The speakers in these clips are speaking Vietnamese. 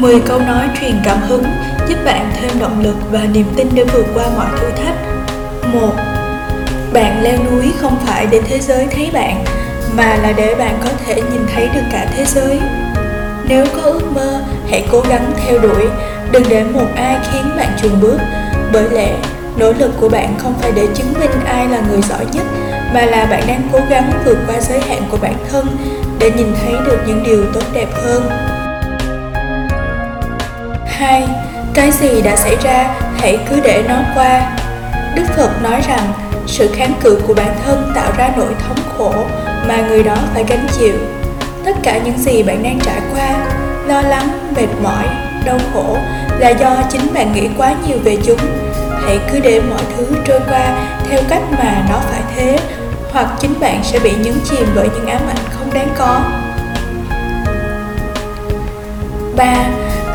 10 câu nói truyền cảm hứng giúp bạn thêm động lực và niềm tin để vượt qua mọi thử thách. 1. Bạn leo núi không phải để thế giới thấy bạn, mà là để bạn có thể nhìn thấy được cả thế giới. Nếu có ước mơ, hãy cố gắng theo đuổi, đừng để một ai khiến bạn chùn bước, bởi lẽ nỗ lực của bạn không phải để chứng minh ai là người giỏi nhất, mà là bạn đang cố gắng vượt qua giới hạn của bản thân để nhìn thấy được những điều tốt đẹp hơn. 2. Cái gì đã xảy ra, hãy cứ để nó qua. Đức Phật nói rằng, sự kháng cự của bản thân tạo ra nỗi thống khổ mà người đó phải gánh chịu. Tất cả những gì bạn đang trải qua, lo lắng, mệt mỏi, đau khổ là do chính bạn nghĩ quá nhiều về chúng. Hãy cứ để mọi thứ trôi qua theo cách mà nó phải thế, hoặc chính bạn sẽ bị nhấn chìm bởi những ám ảnh không đáng có. 3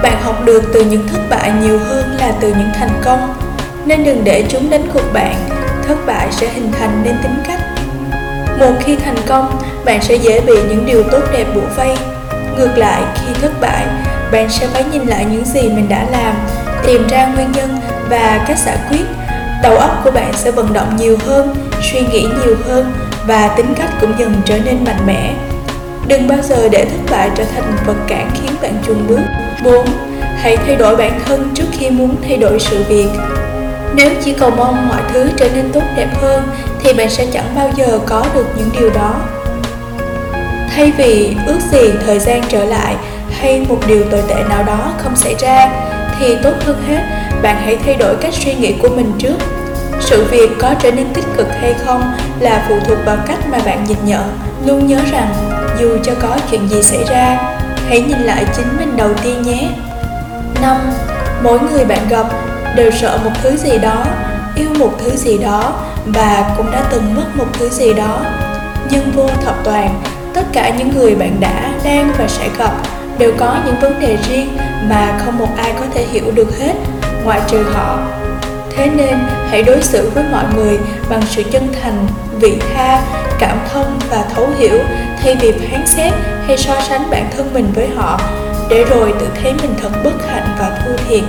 bạn học được từ những thất bại nhiều hơn là từ những thành công. Nên đừng để chúng đánh gục bạn. Thất bại sẽ hình thành nên tính cách. Một khi thành công, bạn sẽ dễ bị những điều tốt đẹp bủa vây. Ngược lại, khi thất bại, bạn sẽ phải nhìn lại những gì mình đã làm, tìm ra nguyên nhân và cách giải quyết. Đầu óc của bạn sẽ vận động nhiều hơn, suy nghĩ nhiều hơn và tính cách cũng dần trở nên mạnh mẽ đừng bao giờ để thất bại trở thành vật cản khiến bạn chùn bước 4. Hãy thay đổi bản thân trước khi muốn thay đổi sự việc. Nếu chỉ cầu mong mọi thứ trở nên tốt đẹp hơn, thì bạn sẽ chẳng bao giờ có được những điều đó. Thay vì ước gì thời gian trở lại hay một điều tồi tệ nào đó không xảy ra, thì tốt hơn hết, bạn hãy thay đổi cách suy nghĩ của mình trước. Sự việc có trở nên tích cực hay không là phụ thuộc vào cách mà bạn nhìn nhận. Luôn nhớ rằng dù cho có chuyện gì xảy ra hãy nhìn lại chính mình đầu tiên nhé 5. Mỗi người bạn gặp đều sợ một thứ gì đó, yêu một thứ gì đó và cũng đã từng mất một thứ gì đó. Nhưng vô thập toàn, tất cả những người bạn đã, đang và sẽ gặp đều có những vấn đề riêng mà không một ai có thể hiểu được hết, ngoại trừ họ. Thế nên hãy đối xử với mọi người bằng sự chân thành, vị tha, cảm thông và thấu hiểu thay vì phán xét hay so sánh bản thân mình với họ để rồi tự thấy mình thật bất hạnh và thua thiệt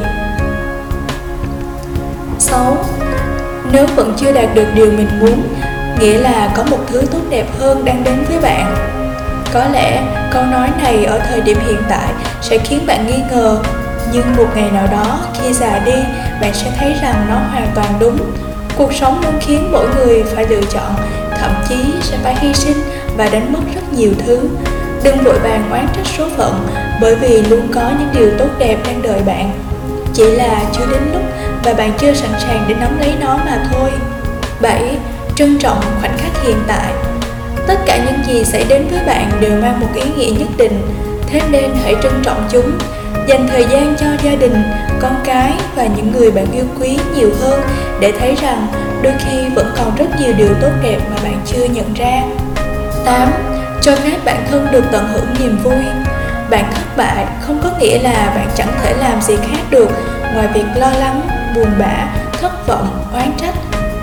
6. Nếu vẫn chưa đạt được điều mình muốn, nghĩa là có một thứ tốt đẹp hơn đang đến với bạn. Có lẽ câu nói này ở thời điểm hiện tại sẽ khiến bạn nghi ngờ, nhưng một ngày nào đó khi già đi, bạn sẽ thấy rằng nó hoàn toàn đúng. Cuộc sống luôn khiến mỗi người phải lựa chọn, thậm chí sẽ phải hy sinh và đánh mất rất nhiều thứ. Đừng vội vàng oán trách số phận bởi vì luôn có những điều tốt đẹp đang đợi bạn. Chỉ là chưa đến lúc và bạn chưa sẵn sàng để nắm lấy nó mà thôi. 7. Trân trọng khoảnh khắc hiện tại. Tất cả những gì xảy đến với bạn đều mang một ý nghĩa nhất định. Thế nên hãy trân trọng chúng. Dành thời gian cho gia đình, con cái và những người bạn yêu quý nhiều hơn Để thấy rằng đôi khi vẫn còn rất nhiều điều tốt đẹp mà bạn chưa nhận ra. 8. Cho phép bản thân được tận hưởng niềm vui Bạn thất bại không có nghĩa là bạn chẳng thể làm gì khác được Ngoài việc lo lắng, buồn bã, thất vọng, oán trách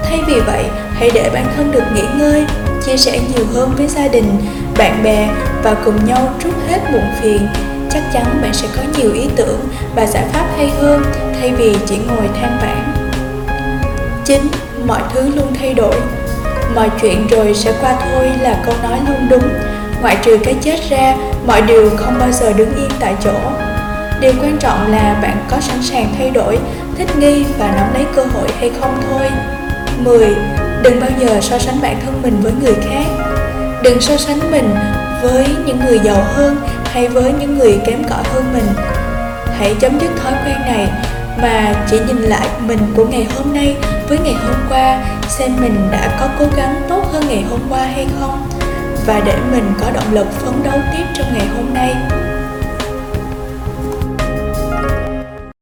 Thay vì vậy, hãy để bản thân được nghỉ ngơi Chia sẻ nhiều hơn với gia đình, bạn bè Và cùng nhau trút hết muộn phiền Chắc chắn bạn sẽ có nhiều ý tưởng và giải pháp hay hơn Thay vì chỉ ngồi than vãn 9. Mọi thứ luôn thay đổi mọi chuyện rồi sẽ qua thôi là câu nói luôn đúng. Ngoại trừ cái chết ra, mọi điều không bao giờ đứng yên tại chỗ. Điều quan trọng là bạn có sẵn sàng thay đổi, thích nghi và nắm lấy cơ hội hay không thôi. 10. Đừng bao giờ so sánh bản thân mình với người khác. Đừng so sánh mình với những người giàu hơn hay với những người kém cỏi hơn mình. Hãy chấm dứt thói quen này mà chỉ nhìn lại mình của ngày hôm nay với ngày hôm qua, xem mình đã có cố gắng tốt hơn ngày hôm qua hay không, và để mình có động lực phấn đấu tiếp trong ngày hôm nay.